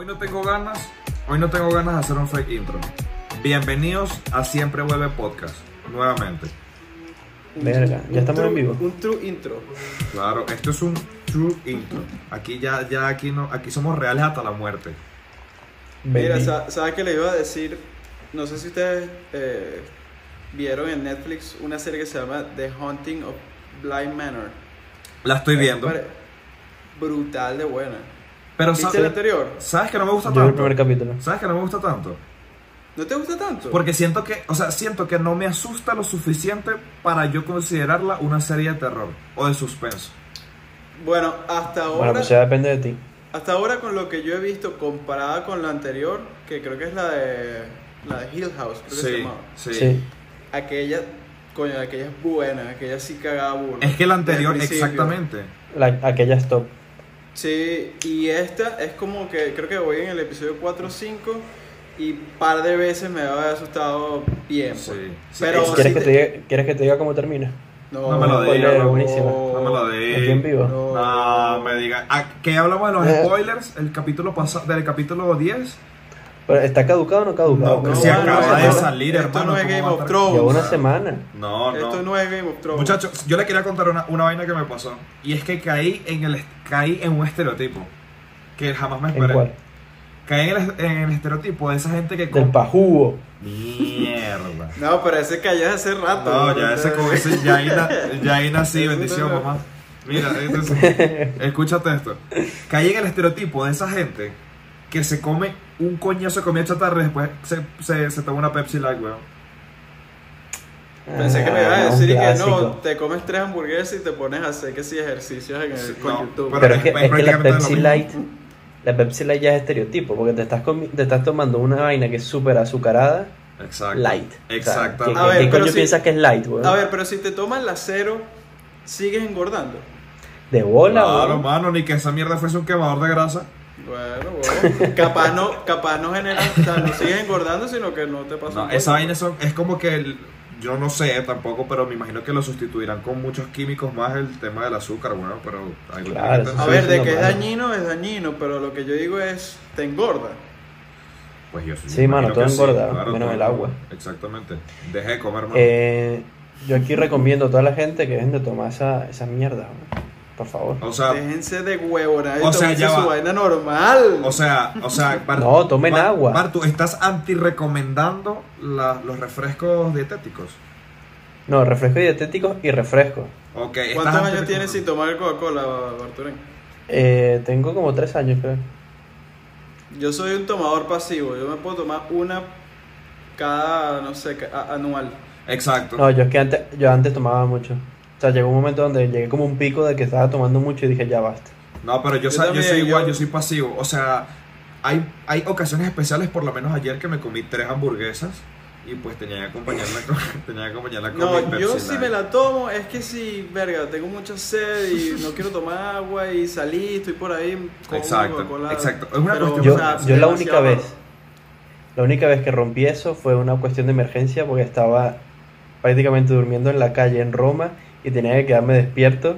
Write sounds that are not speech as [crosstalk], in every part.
Hoy no tengo ganas, hoy no tengo ganas de hacer un fake intro. Bienvenidos a Siempre Vuelve Podcast, nuevamente. Verga, ya estamos true- en vivo. Un true intro. Claro, esto es un true intro. Aquí ya, ya aquí no, aquí somos reales hasta la muerte. Mira, sa- ¿sabes qué le iba a decir? No sé si ustedes eh, vieron en Netflix una serie que se llama The Haunting of Blind Manor. La estoy viendo. Brutal de buena. Pero ¿Viste sa- el anterior? ¿sabes que no me gusta Yo vi el tanto? primer capítulo. ¿Sabes que no me gusta tanto? ¿No te gusta tanto? Porque siento que, o sea, siento que no me asusta lo suficiente para yo considerarla una serie de terror o de suspenso. Bueno, hasta ahora, Bueno, pues ya depende de ti. hasta ahora con lo que yo he visto comparada con la anterior, que creo que es la de la de Hill House, creo que se Sí, llamaba. sí. Sí. Aquella, coño, aquella es buena, aquella sí cagaba burro. Es que la anterior, exactamente. La- aquella stop. Sí, y esta es como que creo que voy en el episodio 4 o 5 y par de veces me había asustado bien. pues. Sí. Pero Eso- ¿Quieres, que te diga, ¿Quieres que te diga cómo termina? No, No me lo digas, no, buenísima. No me lo Aquí en de. vivo. No. No, me diga. Ah, que hablamos de los Eh. spoilers, el capítulo pasado, del capítulo 10. Pero, ¿Está caducado o no caducado? No, No, se acaba de esto- salir, esto hermano. no es ¿cómo Game of? Thrones. Lleva una semana. No, Esto no. no es Game of Thrones. Muchachos, yo le quería contar una, una vaina que me pasó. Y es que caí en el caí en un estereotipo. Que jamás me ¿En esperé. cuál? Caí en el, en el estereotipo de esa gente que Del come. pajugo. Mierda. [laughs] No, pero ese cayó hace rato. No, ¿no? ya ese, con ese ya ahí, na- ya ahí nací, bendición, no- mamá. Mira, entonces, [laughs] escúchate esto. Caí en el estereotipo de esa gente que se come un coñazo de comida chatarra y después se, se, se toma una Pepsi Light, weón. Pensé que me ibas a Ah, decir que no, te comes tres hamburguesas y te pones a hacer que sí ejercicios en el, Sí, con no, YouTube. pero- Pero es que, es es que la Pepsi. Light, la Pepsi Light ya es estereotipo, porque te estás, comi- te estás tomando una vaina que es súper azucarada, Exacto. light. Exacto. O sea, ¿qué, A ver, qué coño si- piensas que es light, weón? A ver, pero si te tomas la cero, sigues engordando. De bola, Claro, weón. mano, ni que esa mierda fuese un quemador de grasa. Bueno, bueno. capaz no, capaz no genera, o sea, no sigues engordando, sino que no te pasa No, esa vaina son- es como que el- yo no sé tampoco, pero me imagino que lo sustituirán con muchos químicos más el tema del azúcar, bueno, pero algo Claro, tiene que A ver, de que es dañino, es dañino, pero lo que yo digo es, te engorda. Pues yo Sí, mano, todo engorda, menos todo el agua. Exactamente. Deje de comer, mano. Eh, yo aquí recomiendo a toda la gente que dejen de tomar esa, esa mierda, weón. Por favor. o sea, Déjense de huevona y o sea, ya su va. vaina normal. o sea, o sea, Bart- No, tomen Bart- agua. Bart, tú estás anti-recomendando la- los refrescos dietéticos. No, refresco dietéticos y refresco. Ok, estás ¿Cuántos años tienes sin tomar Coca-Cola, Barturén? Eh, tengo como tres años, creo. Yo soy un tomador pasivo, yo me puedo tomar una cada, no sé, anual. Exacto. No, yo es que antes, yo antes tomaba mucho. O sea, llegó un momento donde llegué como un pico de que estaba tomando mucho y dije, ya basta. No, pero yo, Yo yo soy igual, yo- yo soy pasivo. O sea, hay, hay ocasiones especiales, por lo menos ayer que me comí tres hamburguesas y pues tenía que acompañarla con, [laughs] tenía que acompañarla con mi No, yo si me la tomo es que si, verga, tengo mucha sed y no [laughs] quiero tomar agua y salí, estoy por ahí con Exacto, exacto. Es una Pero, cuestión- Yo, o sea, yo la única vez, la única vez que rompí eso fue una cuestión de emergencia porque estaba prácticamente durmiendo en la calle en Roma y tenía que quedarme despierto.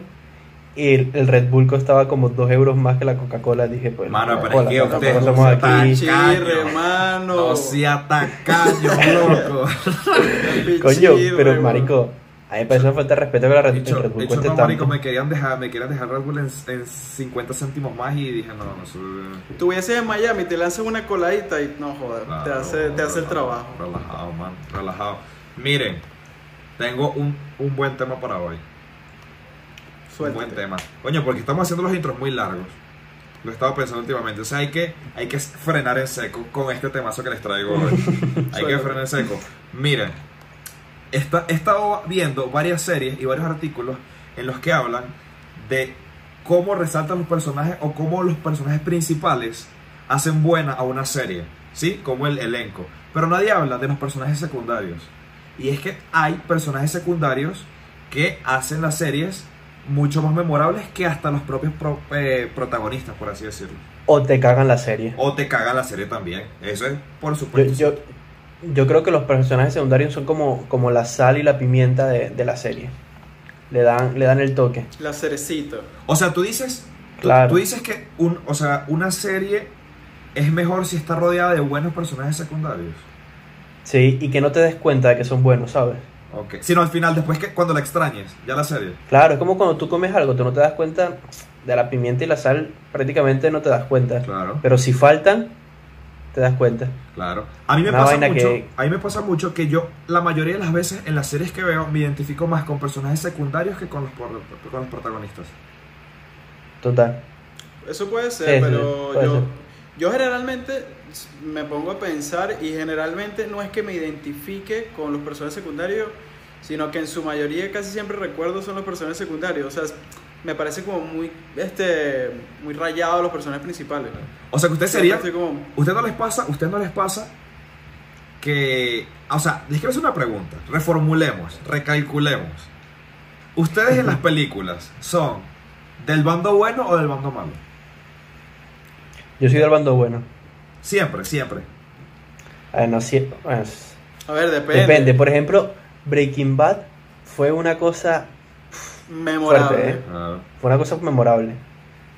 Y el, el Red Bull costaba como dos euros más que la Coca-Cola. Dije, pues. Mano, pero es que usted somos no aquí. está- Chirre, Tacaño. mano. No sea tacaño, [laughs] loco. Coño, pero marico, a mí me parece una falta de respeto que la Red, el Dicho, Red Bull dicho cueste no, marico, tanto. me querían dejar, me querían dejar Red Bull en, en 50 céntimos más y dije, no, no, eso... Estuvieses en Miami, te lanzas una coladita y no joder, te Claro, hace, te hace el trabajo. Relajado, man, relajado. Miren, tengo un, un buen tema para hoy. Un buen tema. Coño, porque estamos haciendo los intros muy largos. Lo he estado pensando últimamente. O sea, hay que, hay que frenar en seco con este temazo que les traigo hoy. [laughs] hay que frenar en seco. Miren, he estado viendo varias series y varios artículos en los que hablan de cómo resaltan los personajes o cómo los personajes principales hacen buena a una serie. ¿Sí? Como el elenco. Pero nadie habla de los personajes secundarios. Y es que hay personajes secundarios que hacen las series mucho más memorables que hasta los propios pro- eh, protagonistas, por así decirlo. O te cagan la serie. O te caga la serie también. Eso es, por supuesto. yo, yo creo que los personajes secundarios son como, como la sal y la pimienta de, de la serie. Le dan, le dan el toque. La cerecita. O sea, tú dices, tú- Claro. tú dices que un, o sea, una serie es mejor si está rodeada de buenos personajes secundarios. Sí, y que no te des cuenta de que son buenos, ¿sabes? Ok. Sino al final, después que cuando la extrañes, ya la serie. Claro, es como cuando tú comes algo, tú no te das cuenta de la pimienta y la sal, prácticamente no te das cuenta. Claro. Pero si faltan, te das cuenta. Claro. A mí me Una pasa mucho, que- a mí me pasa mucho que yo la mayoría de las veces en las series que veo me identifico más con personajes secundarios que con los, por- con los protagonistas. Total. Eso puede ser, Sí, sí, pero puede yo, ser. yo generalmente me pongo a pensar y generalmente no es que me identifique con los personajes secundarios, sino que en su mayoría casi siempre recuerdo son los personajes secundarios. O sea, me parece como muy, este, muy rayado los personajes principales. O sea que usted sería. como- ¿Usted no les pasa? ¿Usted no les pasa? Que. O sea, les quiero hacer una pregunta. Reformulemos, recalculemos. ¿Ustedes en las películas son del bando bueno o del bando malo? Yo soy del bando bueno. Siempre, siempre. No, bueno, A ver, depende. depende. Por ejemplo, Breaking Bad fue una cosa, Memorable. Fuerte, ¿eh? fue una cosa memorable.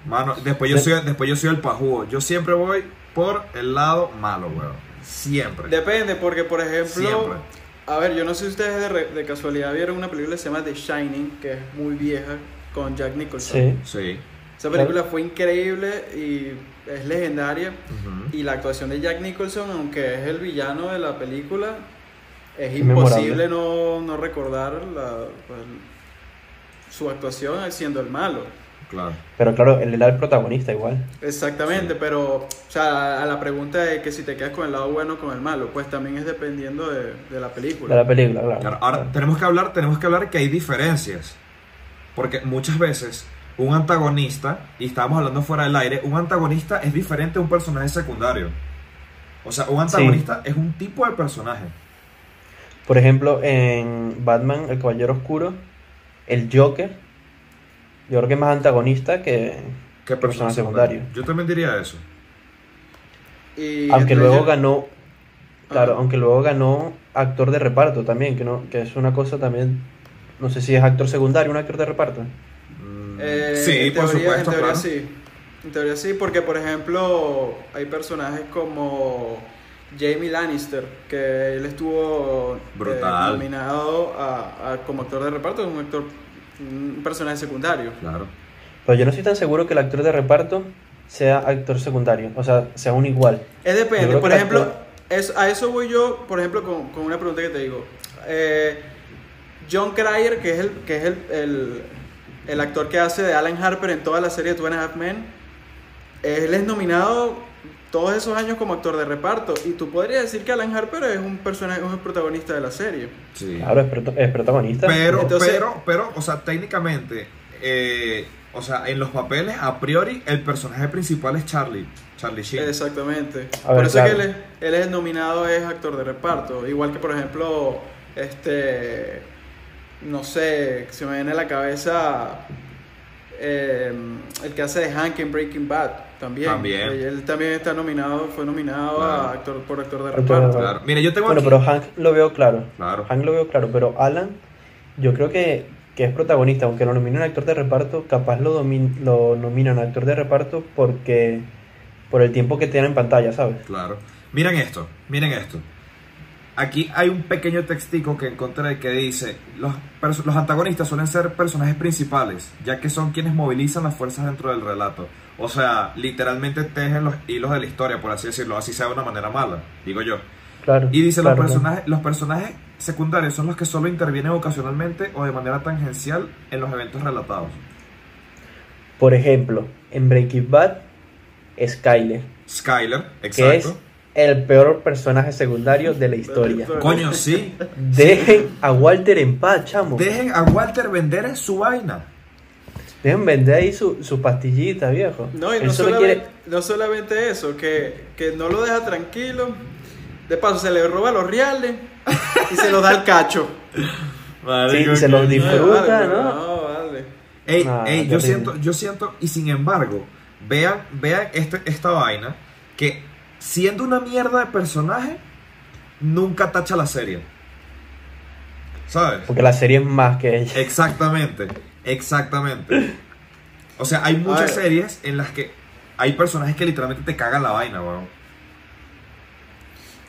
Mano, después yo, soy, después yo soy el pajugo. Yo siempre voy por el lado malo, weón. Siempre. Depende, porque por ejemplo, Siempre. a ver, yo no sé si ustedes de, re- de casualidad vieron una película que se llama The Shining, que es muy vieja, con Jack Nicholson. Sí. Sí. Esa película fue increíble y es legendaria. Y la actuación de Jack Nicholson, aunque es el villano de la película, es Es imposible no, no recordar la- pues, su actuación siendo el malo. Claro. Pero claro, él era el protagonista igual. Exactamente, pero o sea, a la pregunta de que si te quedas con el lado bueno o con el malo, pues también es dependiendo de, de la De película. la película, claro. Claro, ahora Claro. tenemos que hablar, tenemos que hablar que hay diferencias. Porque muchas veces un antagonista, y estábamos hablando fuera del aire, un antagonista es diferente a un personaje secundario. O sea, un antagonista es un tipo de personaje. Por ejemplo, en Batman, el Caballero Oscuro, el Joker, yo creo que es más antagonista que... ¿Qué Personaje personaje secundario. Yo también diría eso. Y Aunque luego ganó, claro, Ajá. aunque luego ganó actor de reparto también, que no, que es una cosa también, no sé si es actor secundario, un actor de reparto. Eh, sí, en por teoría, supuesto, En teoría claro. sí. En teoría sí, porque por ejemplo hay personajes como Jamie Lannister, que él estuvo eh, Brutal. nominado a, a- como actor de reparto, un actor, un personaje secundario. Claro. Pero yo no estoy tan seguro que el actor de reparto sea actor secundario, o sea, sea un igual. Es depende, por ejemplo, actor- es, a eso voy yo, por ejemplo, con, con una pregunta que te digo. Eh, John Cryer, que es, el, que es el, el, el actor que hace de Alan Harper en toda la serie de Two and a Half Men, él es nominado todos esos años como actor de reparto. Y tú podrías decir que Alan Harper es un personaje, es un protagonista de la serie. Sí. Claro, es, protagonista. Pero, Entonces- pero, pero, o sea, técnicamente, eh, o sea, en los papeles, a priori, el personaje principal es Charlie. Charlie Sheen. Exactamente. A por ver, eso es claro. que él es, él es nominado, es actor de reparto. Igual que, por ejemplo, este. No sé, se me viene a la cabeza. eh, el que hace de Hank en Breaking Bad también. También. Él también está nominado, fue nominado Claro. a actor, por actor de reparto. Claro. Mira, yo tengo Bueno, aquí- pero Hank lo veo claro. Claro. Hank lo veo claro, pero Alan, yo creo que, que es protagonista, aunque lo nominen actor de reparto, capaz lo, domin- lo nominan actor de reparto porque por el tiempo que tiene en pantalla, ¿sabes? Claro. Miren esto, miren esto. Aquí hay un pequeño textico que encontré que dice, los, los antagonistas suelen ser personajes principales, ya que son quienes movilizan las fuerzas dentro del relato. O sea, literalmente tejen los hilos de la historia, por así decirlo, así sea de una manera mala, digo yo. Claro. Y dice, claro, los, personajes, los personajes secundarios son los que solo intervienen ocasionalmente o de manera tangencial en los eventos relatados. Por ejemplo, en Breaking Bad, Skyler, Skyler, que es exacto. El peor personaje secundario de la historia. Coño, sí. Dejen a Walter en paz, chamo. Dejen a Walter vender su vaina. Dejen vender ahí su, su pastillita, viejo. No, y no solo solamente, quiere- no solamente eso, que, que no lo deja tranquilo. De paso, se le roba los reales y se los da al cacho. Sí, y se los disfruta, vale, ¿no? No, vale. Ey, Ah, ey, yo siento, yo siento, y sin embargo, vean, vean este, esta vaina, que siendo una mierda de personaje, nunca tacha la serie. ¿Sabes? Porque la serie es más que ella. Exactamente, exactamente. O sea, hay muchas series en las que hay personajes que literalmente te cagan la vaina, weón.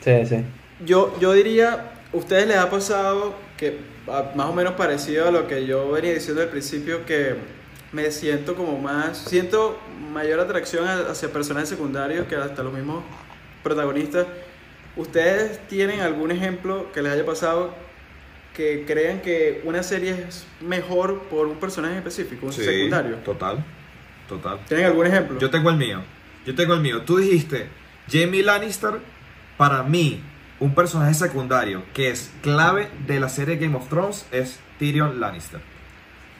Sí, sí. Yo, yo diría, ¿ustedes les ha pasado que a- más o menos parecido a lo que yo venía diciendo al principio, que me siento como más, siento mayor atracción hacia personajes secundarios que hasta los mismos protagonistas? ¿Ustedes tienen algún ejemplo que les haya pasado que crean que una serie es mejor por un personaje específico, un Sí, secundario? Total, total. ¿Tienen algún ejemplo? Yo tengo el mío. Yo tengo el mío. Tú dijiste, Jamie Lannister, para mí, un personaje secundario que es clave de la serie Game of Thrones es Tyrion Lannister.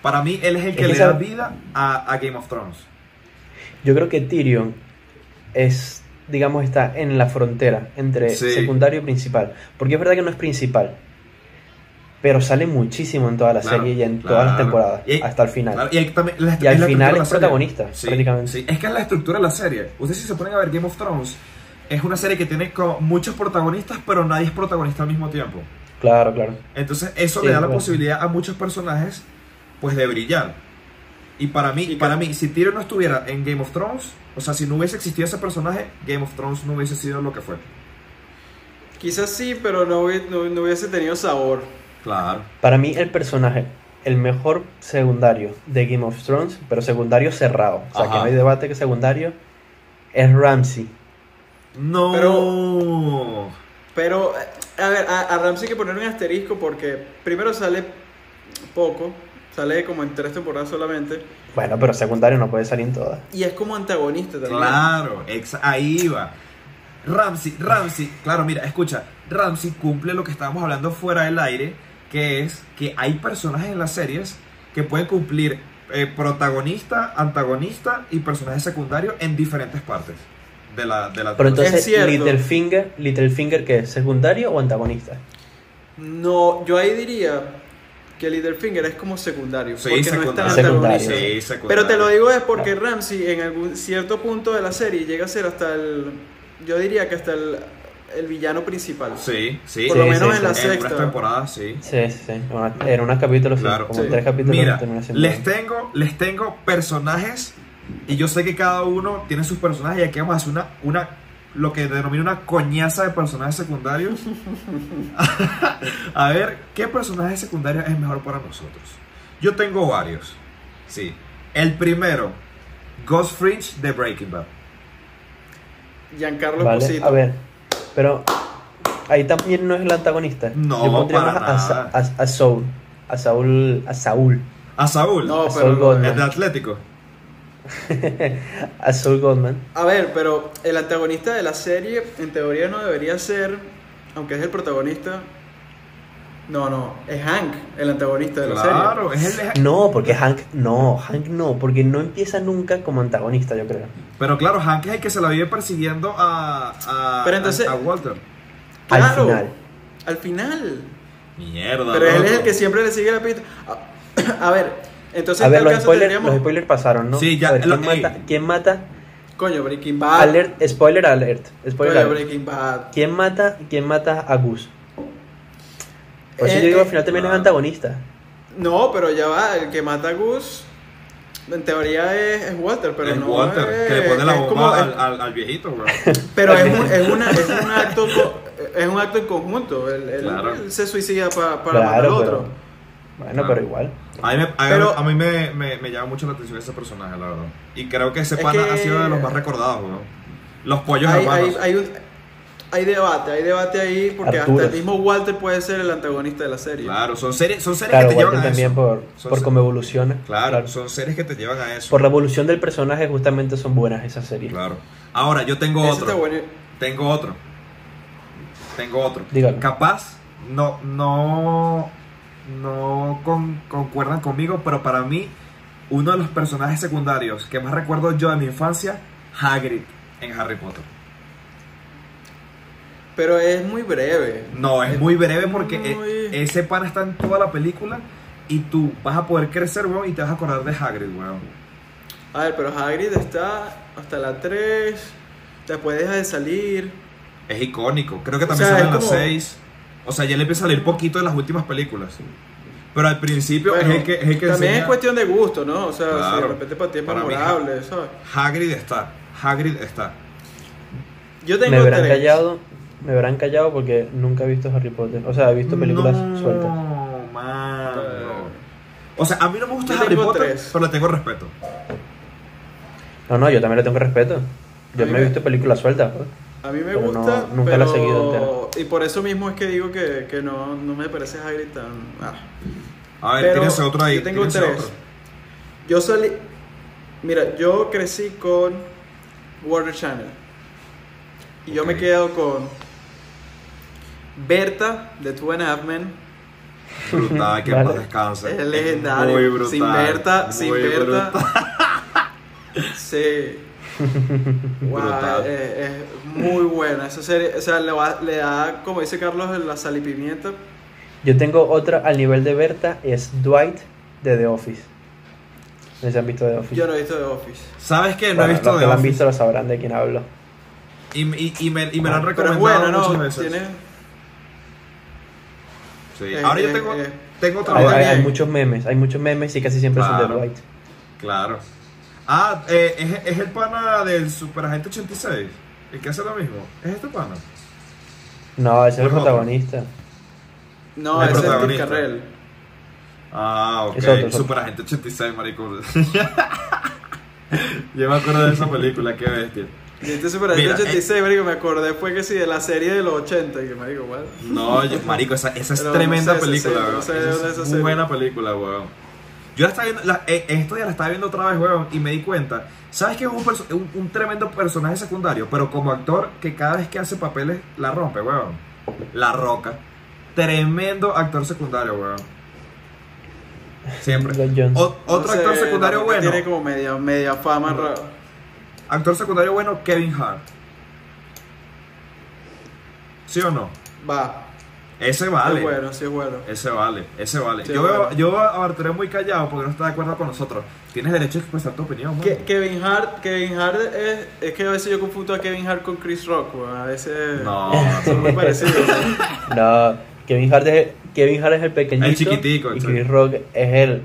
Para mí, él es el que Es le da vida a, a Game of Thrones. Yo creo que Tyrion es, digamos, está en la frontera entre Sí. secundario y principal. Porque es verdad que no es principal. Pero sale muchísimo en toda la Claro, serie y en claro. todas las temporadas. Y- hasta el final. Claro, y, hay también la- Y al la final es protagonista, Sí, prácticamente. sí. Es que es la estructura de la serie. Ustedes si se ponen a ver Game of Thrones, es una serie que tiene como muchos protagonistas, pero nadie es protagonista al mismo tiempo. Claro, claro. Entonces eso Sí, le da la posibilidad a muchos personajes pues de brillar. Y para mí, Y para mí, si Tyrion no estuviera en Game of Thrones, o sea, si no hubiese existido ese personaje, Game of Thrones no hubiese sido lo que fue. Quizás sí, pero no, hubi- no- no hubiese tenido sabor. Claro. Para mí el personaje, el mejor secundario de Game of Thrones, pero secundario cerrado. O sea, Ajá. que no hay debate que secundario, es Ramsey. No. Pero- Pero, a ver, a, a Ramsey hay que poner un asterisco porque primero sale poco, sale como en tres temporadas solamente, Bueno, pero secundario no puede salir en todas. y es como antagonista también. Claro, ahí va. Ramsey, Ramsey, claro, mira, escucha, Ramsey cumple lo que estábamos hablando fuera del aire, que es que hay personajes en las series que pueden cumplir eh, protagonista, antagonista y personaje secundario en diferentes partes de la, de la Pero Es entonces. Littlefinger, Littlefinger, ¿qué es? ¿Secundario o antagonista? No, yo ahí diría que Littlefinger es como secundario, Sí, porque no es tan secundario. Secundario. antagonista. Sí, secundario. Pero te lo digo es porque Ramsey en algún cierto punto de la serie llega a ser hasta el, yo diría que hasta el, el villano principal. Sí, sí. Por Sí, lo menos sí, en la sí. En unas sexta. temporadas, sí. Sí, sí, sí. Una- En unos capítulos, sí, Claro. como Sí. tres capítulos. Mira, les tengo, les tengo personajes y yo sé que cada uno tiene sus personajes y aquí vamos a hacer una, una lo que denomina una coñaza de personajes secundarios. [laughs] a ver, ¿qué personaje secundario es mejor para nosotros? Yo tengo varios. Sí. El primero, Ghost Fringe de Breaking Bad. Giancarlo Vale, Esposito. a ver. Pero ahí también no es el antagonista. No, Yo pondría para más a, nada. a, a Saul. A Saúl. A Saúl. A Saúl, No, Saul pero Goldman. el de Atlético. [laughs] a Saul Goldman. A ver, pero el antagonista de la serie en teoría no debería ser, aunque es el protagonista. No, no, es Hank, el antagonista de la serie. Claro, es el de... No, porque Hank. No, Hank no. Porque no empieza nunca como antagonista, yo creo. Pero claro, Hank es el que se la vive persiguiendo a, a, Pero entonces- a, Walter. Al Claro, final. Al final. Mierda. Pero él es el que siempre le sigue la pista. A, [coughs] a ver, entonces A en ver, tal los caso spoilers, tendríamos. los spoilers pasaron, ¿no? Sí, ya, A ver, ¿quién, lo- mata, ¿Quién mata? Coño, Breaking Bad. Alert, spoiler alert. Spoiler Coño, alert. Breaking Bad. ¿Quién mata, ¿Quién mata a Gus? Por eso Eh, yo digo, eh, al final también es antagonista. No, pero ya va, el que mata a Gus. En teoría es, es Walter, pero es no. Walter, es- que le pone la bomba como- al, al, al viejito, bro. [laughs] Pero es un, es, una, es un [laughs] acto es un acto en conjunto. Él, Claro. él se suicida pa- para matar al Claro, otro. pero. Bueno, Claro. pero igual. A mí, me, a, Pero- a mí me, me, me llama mucho la atención ese personaje, la verdad. Y creo que ese Es pana que- ha sido de los más recordados, bro. Los pollos Hay, hermanos. hay, hay, un- hay debate, hay debate ahí porque Arturos. hasta el mismo Walter puede ser el antagonista de la serie. Claro, son series, son series Claro, que te Walter llevan a también eso. por, Son por cómo evoluciona. Claro, son series que te llevan a eso. Por la evolución del personaje, justamente son buenas esas series. Claro. Ahora, yo tengo Ese otro. está bueno. Tengo otro. Tengo otro. Dígalo. Capaz, no, no, no con- concuerdan conmigo, pero para mí, uno de los personajes secundarios que más recuerdo yo de mi infancia, Hagrid en Harry Potter. Pero es muy breve. No, es muy breve porque e- ese pana está en toda la película y tú vas a poder crecer, weón, y te vas a acordar de Hagrid, weón. A ver, pero Hagrid está hasta la 3. Después deja de salir. Es icónico. Creo que O también sea, sale en como- 6. O sea, ya le empieza a salir poquito en las últimas películas. Pero al principio Bueno, es el que, es el que también enseña- es cuestión de gusto, ¿no? O sea, si de repente para ti es mí, memorable, ¿sabes? Hagrid está. Hagrid está. Yo Me tengo verán tres. callado, me verán callado porque nunca he visto Harry Potter. O sea, he visto películas no, sueltas. mano. O sea, a mí no me gusta Yo Harry Potter, tres. pero le tengo respeto. No, no, yo también le tengo respeto. Yo me he me- visto películas sueltas. pues. A mí me Pero no- gusta, nunca la he pero- seguido entera. Y por eso mismo es que digo que, que no, no me parece Hagrid tan... ah. A ver, Pero tienes otro ahí. Yo tengo tres. otro. Yo salí... Mira, yo crecí con Water Channel. Y yo me quedo con Berta de Two and a Half Men. Brutal, que Vale. paz descanse. Es legendario. Muy brutal. Sin Berta, sin Berta. brutal. Sí. Wow, es, es muy buena esa serie. O sea, le, va- le da, como dice Carlos, la sal y pimienta. Yo tengo otra al nivel de Berta, es Dwight de The Office. No sé si han visto The Office. Yo no he visto The Office. ¿Sabes qué? No Bueno, he visto los que lo han Office. visto lo sabrán de quién hablo. Y, y, y me, y me lo han recomendado buena, ¿no? muchas veces. Tiene, Sí. Eh, Ahora yo eh, tengo, eh. tengo otra Ah, Hay, hay- hay muchos memes, hay muchos memes y casi siempre son Claro. de Dwight. Claro. Ah, eh, es, es el pana del Superagente 86. El que hace lo mismo. ¿Es este pana? No, ese es el otro. protagonista. no, El ese es Steve. Carrell. Ah, ok. Es otro, es otro. Superagente 86, marico. [laughs] Yo me acuerdo de esa película, qué bestia. Y este Super Agente Mira, 86, marico, me acordé fue que sí, de la serie de los 80. Y que, marico, what? No, yo- marico, esa, esa es Pero no tremenda sé, película, weón. no sé de Esa dónde es es esa serie. buena película, weón. Yo la estaba viendo, la, en en estos días la estaba viendo otra vez, weón, y me di cuenta. ¿Sabes que es un, perso- un, un tremendo personaje secundario? Pero como actor, que cada vez que hace papeles la rompe, weón. La roca. Tremendo actor secundario, weón. Siempre. O- otro No sé, actor secundario bueno. Tiene como media, media fama rara. Actor secundario bueno, Kevin Hart. ¿Sí o no? Va. Ese vale. Es bueno, sí es bueno. Ese vale, ese vale. Sí, yo, veo, bueno. yo veo a Bartolomé muy callado porque no está de acuerdo con nosotros. Tienes derecho a expresar tu opinión. Que- Kevin Hart, Kevin Hart es, es que a veces yo confundo a Kevin Hart con Chris Rock, weón. a veces No, [laughs] son muy parecidos. ¿no? [laughs] No, Kevin Hart es, Kevin Hart es el pequeñito. El chiquitico, Y. Chris Rock es el,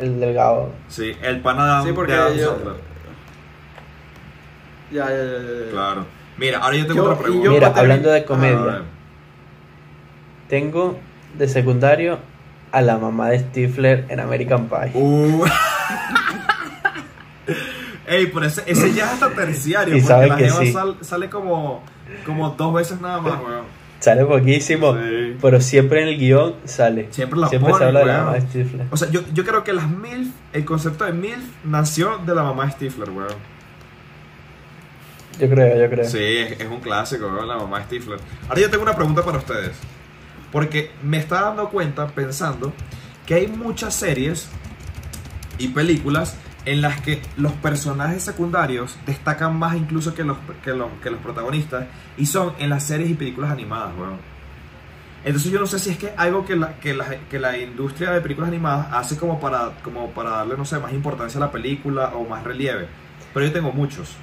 el delgado. Sí, el pana de Sí, porque de Adam yo-. Ya, ya, ya, ya, ya. Claro. Mira, ahora yo tengo Yo- otra pregunta. Mira, hablando de comedia, A ver. Tengo de secundario a la mamá de Stifler en American Pie. Uh. [laughs] Ey, pero ese, ese ya es hasta terciario. Y porque sabe la que jeva sí. sal- sale como, como dos veces nada más, weón. [laughs] Sale poquísimo, Sí. pero siempre en el guion sale. Siempre la se ponen, habla de la mamá de Stifler. O sea, yo, yo creo que las MILF, el concepto de MILF nació de la mamá de Stifler, weón. Yo creo, yo creo. Sí, es, es un clásico, weón, la mamá de Stifler. Ahora yo tengo una pregunta para ustedes. Porque me está dando cuenta, pensando, que hay muchas series y películas en las que los personajes secundarios destacan más incluso que los, que los, que los protagonistas y son en las series y películas animadas, weón. Entonces yo no sé si es que algo que la, que la, que la industria de películas animadas hace como para, como para darle, no sé, más importancia a la película o más relieve. Pero yo tengo muchos.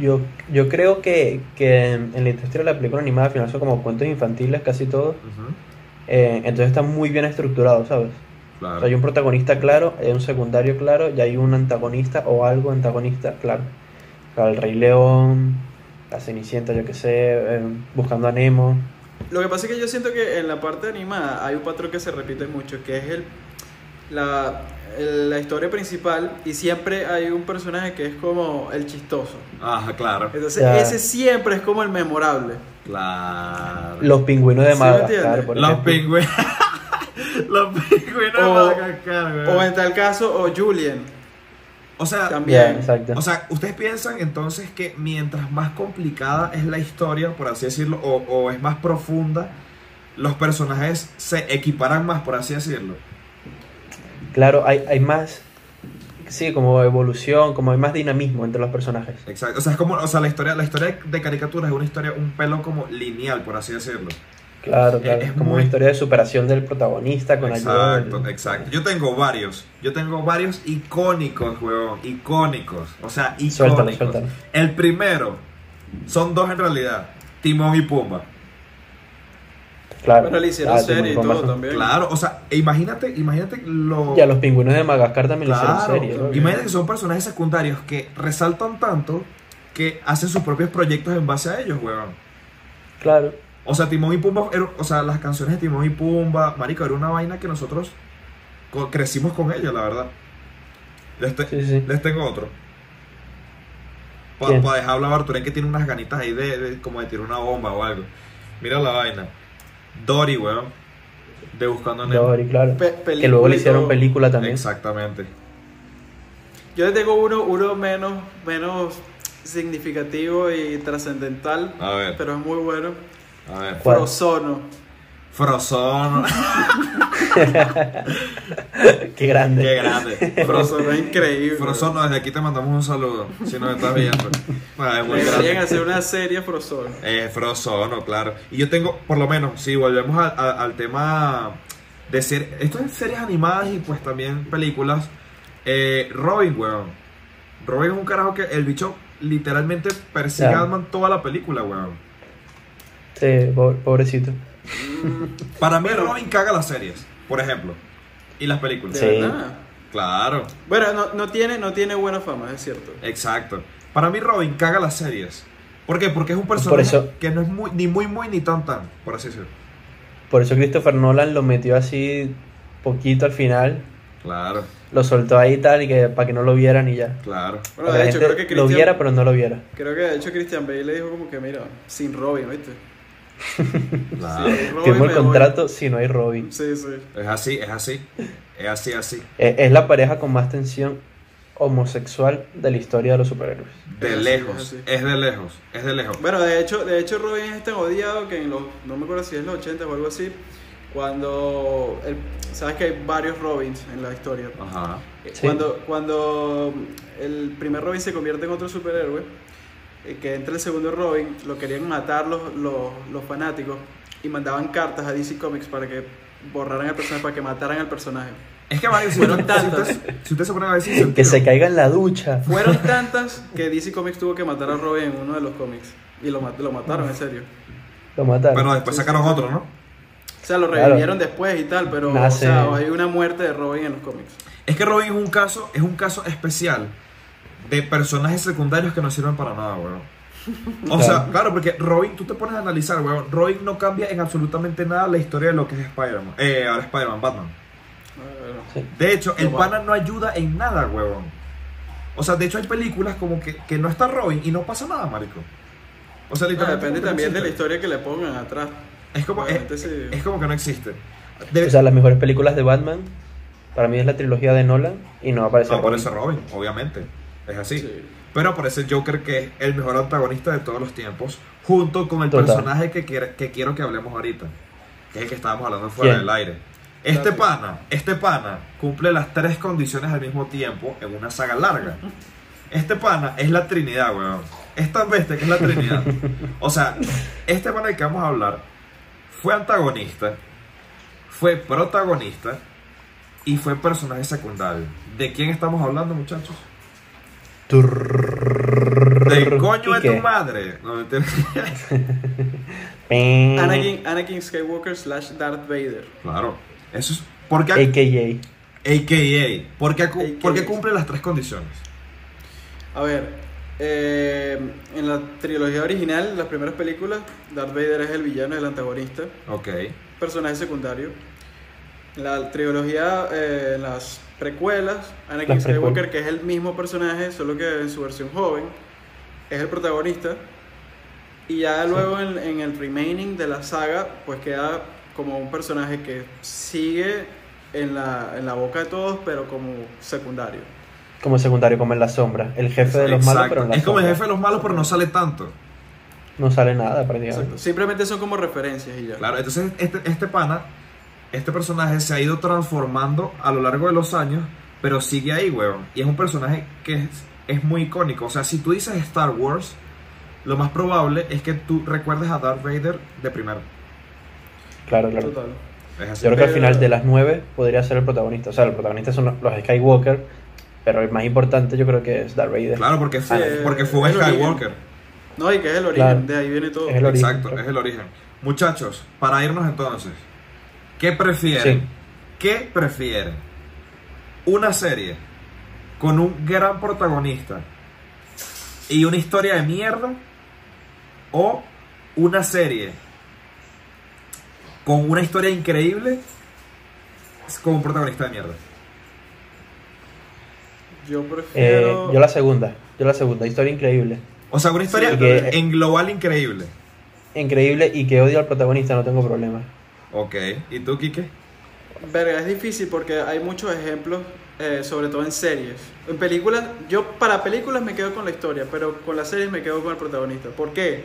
Yo, yo creo que, que en en la industria de la película animada al final son como cuentos infantiles casi todos. Eh, entonces están muy bien estructurados, ¿sabes? O Claro. sea, hay un protagonista claro, hay un secundario claro y hay un antagonista o algo antagonista claro. O sea, el Rey León, la Cenicienta, yo que sé, eh, Buscando a Nemo. Lo que pasa es que yo siento que en la parte animada hay un patrón que se repite mucho, que es el la, el- la historia principal y siempre hay un personaje que es como el chistoso. Ajá, claro. Entonces Ya. ese siempre es como el memorable. Claro. Los pingüinos de ¿Sí me Madagascar, por Los pingüinos. [laughs] Los pingüinos de O- Madagascar, güey. O en tal caso, o Julian O sea, también. Exacto. o sea, ustedes piensan entonces que mientras más complicada es la historia, por así decirlo, o, o es más profunda, los personajes se equiparan más, por así decirlo. Claro, hay, hay más, sí, como evolución, como hay más dinamismo entre los personajes. Exacto. O sea, es como, o sea, la historia, la historia de caricaturas es una historia, un pelo como lineal, por así decirlo. Claro, claro. Es Es como muy- una historia de superación del protagonista con ayuda Exacto, del- exacto. Yo tengo varios. Yo tengo varios icónicos, huevón. Icónicos. O sea, icónicos. Suéltalo, suéltalo. El primero, son dos en realidad. Timón y Pumba. Claro. Le hicieron Ah, serie y todo también. Claro, o sea, e imagínate, imagínate lo... Y a los pingüinos de Madagascar también le Claro, hicieron serie. ¿no? imagínate que son personajes secundarios que resaltan tanto que hacen sus propios proyectos en base a ellos, weón. Claro. O sea, Timón y Pumba, era- o sea, las canciones de Timón y Pumba, marico, era una vaina que nosotros co- crecimos con ella, la verdad. Les, te- Sí, sí. les tengo otro. Para ¿Quién? dejarlo a Barturén que tiene unas ganitas ahí de, de- como de tirar una bomba o algo. Mira la vaina. Dory, weón. De Buscando a Nemo. Dory, claro. Pe- que luego le hicieron película también. Exactamente. Yo les tengo uno, uno menos, menos significativo y trascendental, A ver, pero es muy bueno. a ver. ¿Cuál? Frozono. Frozón. [laughs] Qué grande. Qué grande. Frozono es increíble. Frozón, no, desde aquí te mandamos un saludo. Si nos estás viendo. Bueno, es muy hacer una serie Frozono. Eh, Frozono, claro. Y yo tengo, por lo menos, si volvemos a- a- al tema de ser, esto es series animadas y pues también películas. Eh, Robin, weón. Robin es un carajo que el bicho literalmente persigue Ya. a Batman toda la película, weón. Sí, po- pobrecito. Para mí. Robin caga las series, por ejemplo. Y las películas. Sí. verdad. Claro, Bueno, no, no tiene, no tiene buena fama, es cierto. exacto. Para mí Robin caga las series. ¿Por qué? Porque es un personaje eso- que no es muy, ni muy muy ni tan tan, por así decirlo. Por eso Christopher Nolan lo metió así poquito al final. Claro, Lo soltó ahí y tal, y que para que no lo vieran y ya. claro. Bueno, de hecho, creo que lo viera, pero no lo viera. creo que de hecho Christian Bale le dijo como que, mira, sin Robin, ¿viste? [laughs] Sí, Firmó el voy. contrato si no hay Robin. Sí, sí. Es así, es así. Es así, así. Es, es la pareja con más tensión homosexual de la historia de los superhéroes. De Es así, lejos, es así. es de lejos, es de lejos. Bueno, de hecho, de hecho Robin es tan odiado que en los, no me acuerdo si es los 80 o algo así, cuando, el- sabes que hay varios Robins en la historia. Ajá. Eh, Sí. Cuando, cuando el primer Robin se convierte en otro superhéroe, eh, que entra el segundo Robin, lo querían matar los, los, los fanáticos y mandaban cartas a DC Comics para que borraran el personaje, para que mataran al personaje. Es que, Mario, Fueron [laughs] si tantas. usted, si usted se pone a sentido, Que se caiga en la ducha. Fueron tantas que DC Comics tuvo que matar a Robin en uno de los cómics. Y lo, lo mataron, en serio. Lo mataron. Pero después sacaron sí, sí. otro, ¿no? O sea, lo Claro. revivieron después y tal, pero o sea, hay una muerte de Robin en los cómics. Es que Robin es un caso, es un caso especial de personajes secundarios que no sirven para nada, weón. O sea, Claro. porque Robin, tú te pones a analizar, weón. Robin no cambia en absolutamente nada la historia de lo que es Spider-Man. Eh, ahora Spider-Man, Batman. Sí. De hecho, el No, pana no ayuda en nada, weón. O sea, de hecho hay películas como que, que no está Robin y no pasa nada, marico. O sea, no, literalmente depende que no también de la historia que le pongan atrás. Es como, es, Obviamente sí. es como que no existe. Debe- O sea, las mejores películas de Batman, para mí es la trilogía de Nolan y no aparece no Robin. aparece Robin, obviamente. Es así. Sí. Pero aparece el Joker que es el mejor antagonista de todos los tiempos, junto con el Total. personaje que, quiere- que quiero que hablemos ahorita, que es el que estábamos hablando fuera ¿Quién? del aire. Este pana, este pana cumple las tres condiciones al mismo tiempo en una saga larga. Este pana es la Trinidad, weón. Es tan bestia que es la Trinidad. [laughs] O sea, este pana del que vamos a hablar fue antagonista, fue protagonista y fue personaje secundario. ¿De quién estamos hablando, muchachos? Del coño de tu madre. No, mentira. Ping. Anakin, Skywalker slash Darth Vader. claro. Eso es. Porque, AKA. AKA. Porque, AKA. cumple las tres condiciones. A ver, en la trilogía original, las primeras películas, Darth Vader es el villano, el antagonista, Ok. personaje secundario. La trilogía, eh, las precuelas, Anakin. Skywalker, que es el mismo personaje, solo que en su versión joven, es el protagonista. Y ya luego en, en el remaining de la saga, pues queda como un personaje que sigue en la, en la boca de todos, pero como secundario. Como secundario, como en la sombra. El jefe de los malos, pero en la Es como el sombra. jefe de los malos, pero no sale tanto. No sale nada, prácticamente. Exacto. Simplemente son como referencias y ya. Claro, entonces este, este pana, este personaje se ha ido transformando a lo largo de los años, pero sigue ahí, weón. Y es un personaje que es, es muy icónico. O sea, si tú dices Star Wars, lo más probable es que tú recuerdes a Darth Vader de primero. Claro, claro. Total. Es así. Yo creo que al final de las nueve podría ser el protagonista. O sea, los protagonistas son los Skywalker, pero el más importante yo creo que es Darth Vader. Claro, porque fue, Sí, porque fue es el. Skywalker. No, y que es el origen, Claro. de ahí viene todo. Es el origen. Exacto, es el origen. Muchachos, para irnos entonces, ¿qué prefieren? Sí. ¿Qué prefieren? ¿Una serie con un gran protagonista y una historia de mierda? ¿O una serie con una historia increíble con un protagonista de mierda? Yo Eh, prefiero. yo la segunda, yo la segunda, historia increíble. O sea, una historia Sí, que- en global increíble. Increíble y que odio al protagonista, no tengo problema. Ok, ¿y tú, Kike? Verga, es difícil porque hay muchos ejemplos, eh, sobre todo en series. En películas, yo para películas me quedo con la historia, pero con las series me quedo con el protagonista. ¿Por qué?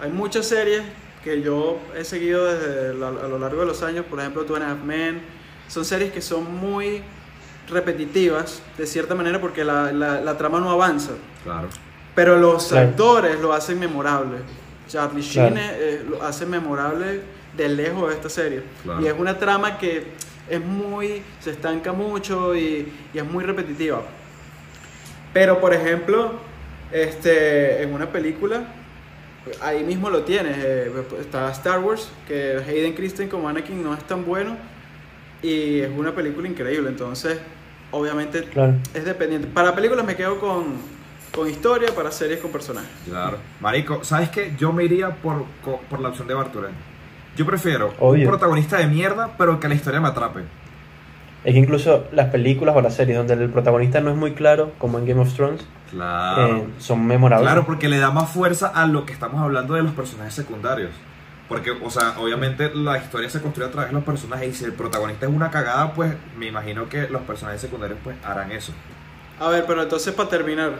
Hay muchas series que yo he seguido desde la- a lo largo de los años, por ejemplo, Two and a Half Men. Son series que son muy repetitivas, de cierta manera, porque la, la- la trama no avanza. Claro. Pero los Claro. actores lo hacen memorable. Charlie Sheen Claro. eh, lo hace memorable de lejos de esta serie. Claro. Y es una trama que es muy. se estanca mucho y, y es muy repetitiva. Pero, por ejemplo, este, en una película, ahí mismo lo tienes. eh, está Star Wars, que Hayden Christensen como Anakin no es tan bueno. Y es una película increíble. Entonces, obviamente, Claro. es dependiente. Para películas me quedo con, con historia, para series con personajes. Claro. Marico, ¿sabes qué? Yo me iría por, por la opción de Barturén. Yo prefiero Obvio. un protagonista de mierda, pero que la historia me atrape. Es que incluso las películas o las series donde el protagonista no es muy claro, como en Game of Thrones, Claro. eh, son memorables. Claro, porque le da más fuerza a lo que estamos hablando de los personajes secundarios. Porque, o sea, obviamente la historia se construye a través de los personajes y si el protagonista es una cagada, pues me imagino que los personajes secundarios pues harán eso. A ver, pero entonces para terminar,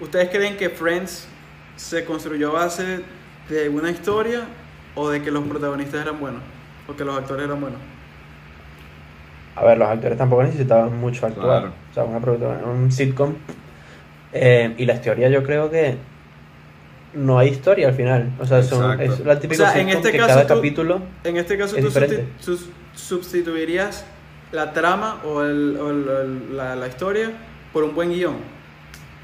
¿ustedes creen que Friends se construyó a base de una historia o de que los protagonistas eran buenos? O que los actores eran buenos. A ver, los actores tampoco necesitaban mucho actuar. Claro. O sea, una un sitcom. Eh, y la historia yo creo que no hay historia al final. O sea, son, Exacto. es la típica O sea, en este que caso cada tú- capítulo... En este caso, Es tú sustituirías la trama o, el- o el- la, la historia por un buen guion.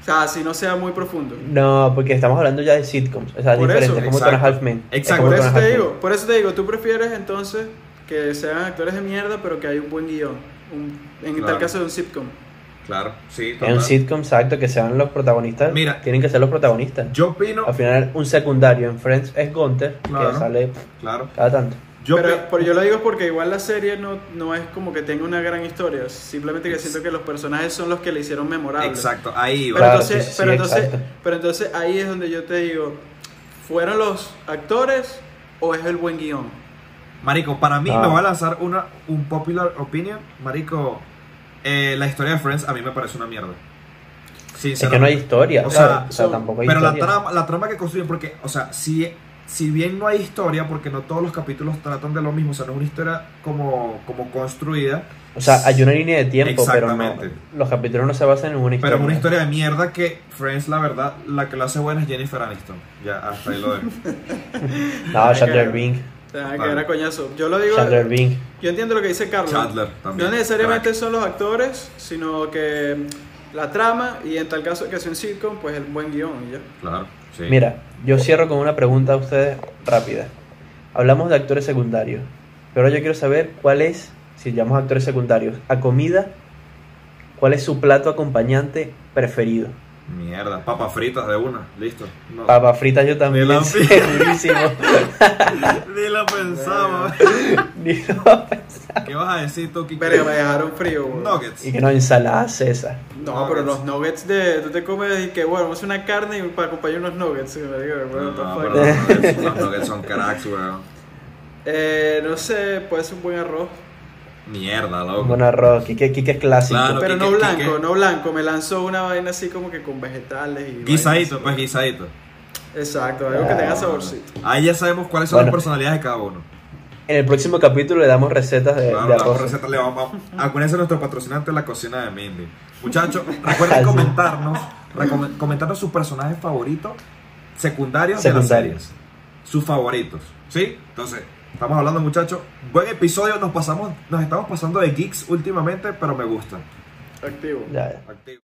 O sea, si no sea muy profundo. No, porque estamos hablando ya de sitcoms. O sea, es Por diferente. eso. es como Exacto. Two and a Half Men. Es Exacto. Por eso te digo, por eso te digo, tú prefieres entonces que sean actores de mierda, pero que hay un buen guion. Un- en Claro. tal caso de un sitcom. Claro, sí, En total. un sitcom, exacto, que sean los protagonistas. Mira. tienen que ser los protagonistas. Yo opino, Al final, un secundario en Friends es Gunther, Claro. que sale claro, cada tanto. Yo pero, pero yo lo digo porque igual la serie no, no es como que tenga una gran historia. Simplemente que siento que los personajes son los que le hicieron memorable. Exacto, ahí Pero, va. Claro, entonces, sí, sí, pero, entonces, pero ahí es donde yo te digo, ¿fueron los actores o es el buen guion? Marico, para mí Ah. me voy a lanzar una, un popular opinion. Marico, eh, la historia de Friends a mí me parece una mierda. Es que no hay historia, O o sea, o tampoco hay Pero la historia. trama, la trama que construyen, porque, o sea, si, si bien no hay historia, porque no todos los capítulos tratan de lo mismo, o sea, no es una historia como, como construida, O sea, hay una línea de tiempo, pero no, Exactamente. los capítulos no se basan en una historia. pero es una historia de mierda que Friends, la verdad, la que lo hace buena es Jennifer Aniston. Ya, hasta ahí lo dejo. [laughs] No, Chandler Bing. Coñazo. Yo lo digo, Chandler Bing. yo entiendo lo que dice Carlos. Chandler también. No necesariamente Crack. son los actores, sino que la trama y en tal caso que sea un sitcom, pues el buen guion y ya. Claro, sí. Mira, yo cierro con una pregunta a ustedes rápida. Hablamos de actores secundarios, pero yo quiero saber cuál es, si llamamos actores secundarios, a comida, cuál es su plato acompañante preferido. Mierda, papas fritas de una, listo. No, Papas fritas yo también, [laughs] [laughs] Ni la-. [laughs] Ni lo pensaba. Ni lo pensaba. [laughs] ¿Qué vas a decir tú, Kike? Verga, me dejaron frío. güey. Nuggets. y que no, ensalada César. No, pero los nuggets de. Tú te comes y que, bueno, vamos a hacer una carne y para acompañar unos nuggets. y me digo, bueno, No, pero los nuggets, [laughs] los nuggets son cracks, weón. Eh, no sé, puede ser un buen arroz. Mierda, loco. Un buen arroz, Quique, Quique es clásico. Claro. Pero ¿qué- no blanco, no blanco. Me lanzó una vaina así como que con vegetales y. Guisadito, vainas pues guisadito. Exacto, algo que tenga saborcito. Ahí ya sabemos cuáles son Bueno. las personalidades de cada uno. En el próximo capítulo le damos recetas de, Claro, de la arroz. receta le vamos a acuérdense nuestro patrocinante la cocina de Mindy. Muchachos, [laughs] recuerden Así. comentarnos, comentarnos sus personajes favoritos secundarios de las Secundarios. series. Sus favoritos, ¿sí? Entonces, estamos hablando, muchachos. Buen episodio, nos pasamos, nos estamos pasando de geeks últimamente, pero me gusta. Activo. Ya, ya. Activo.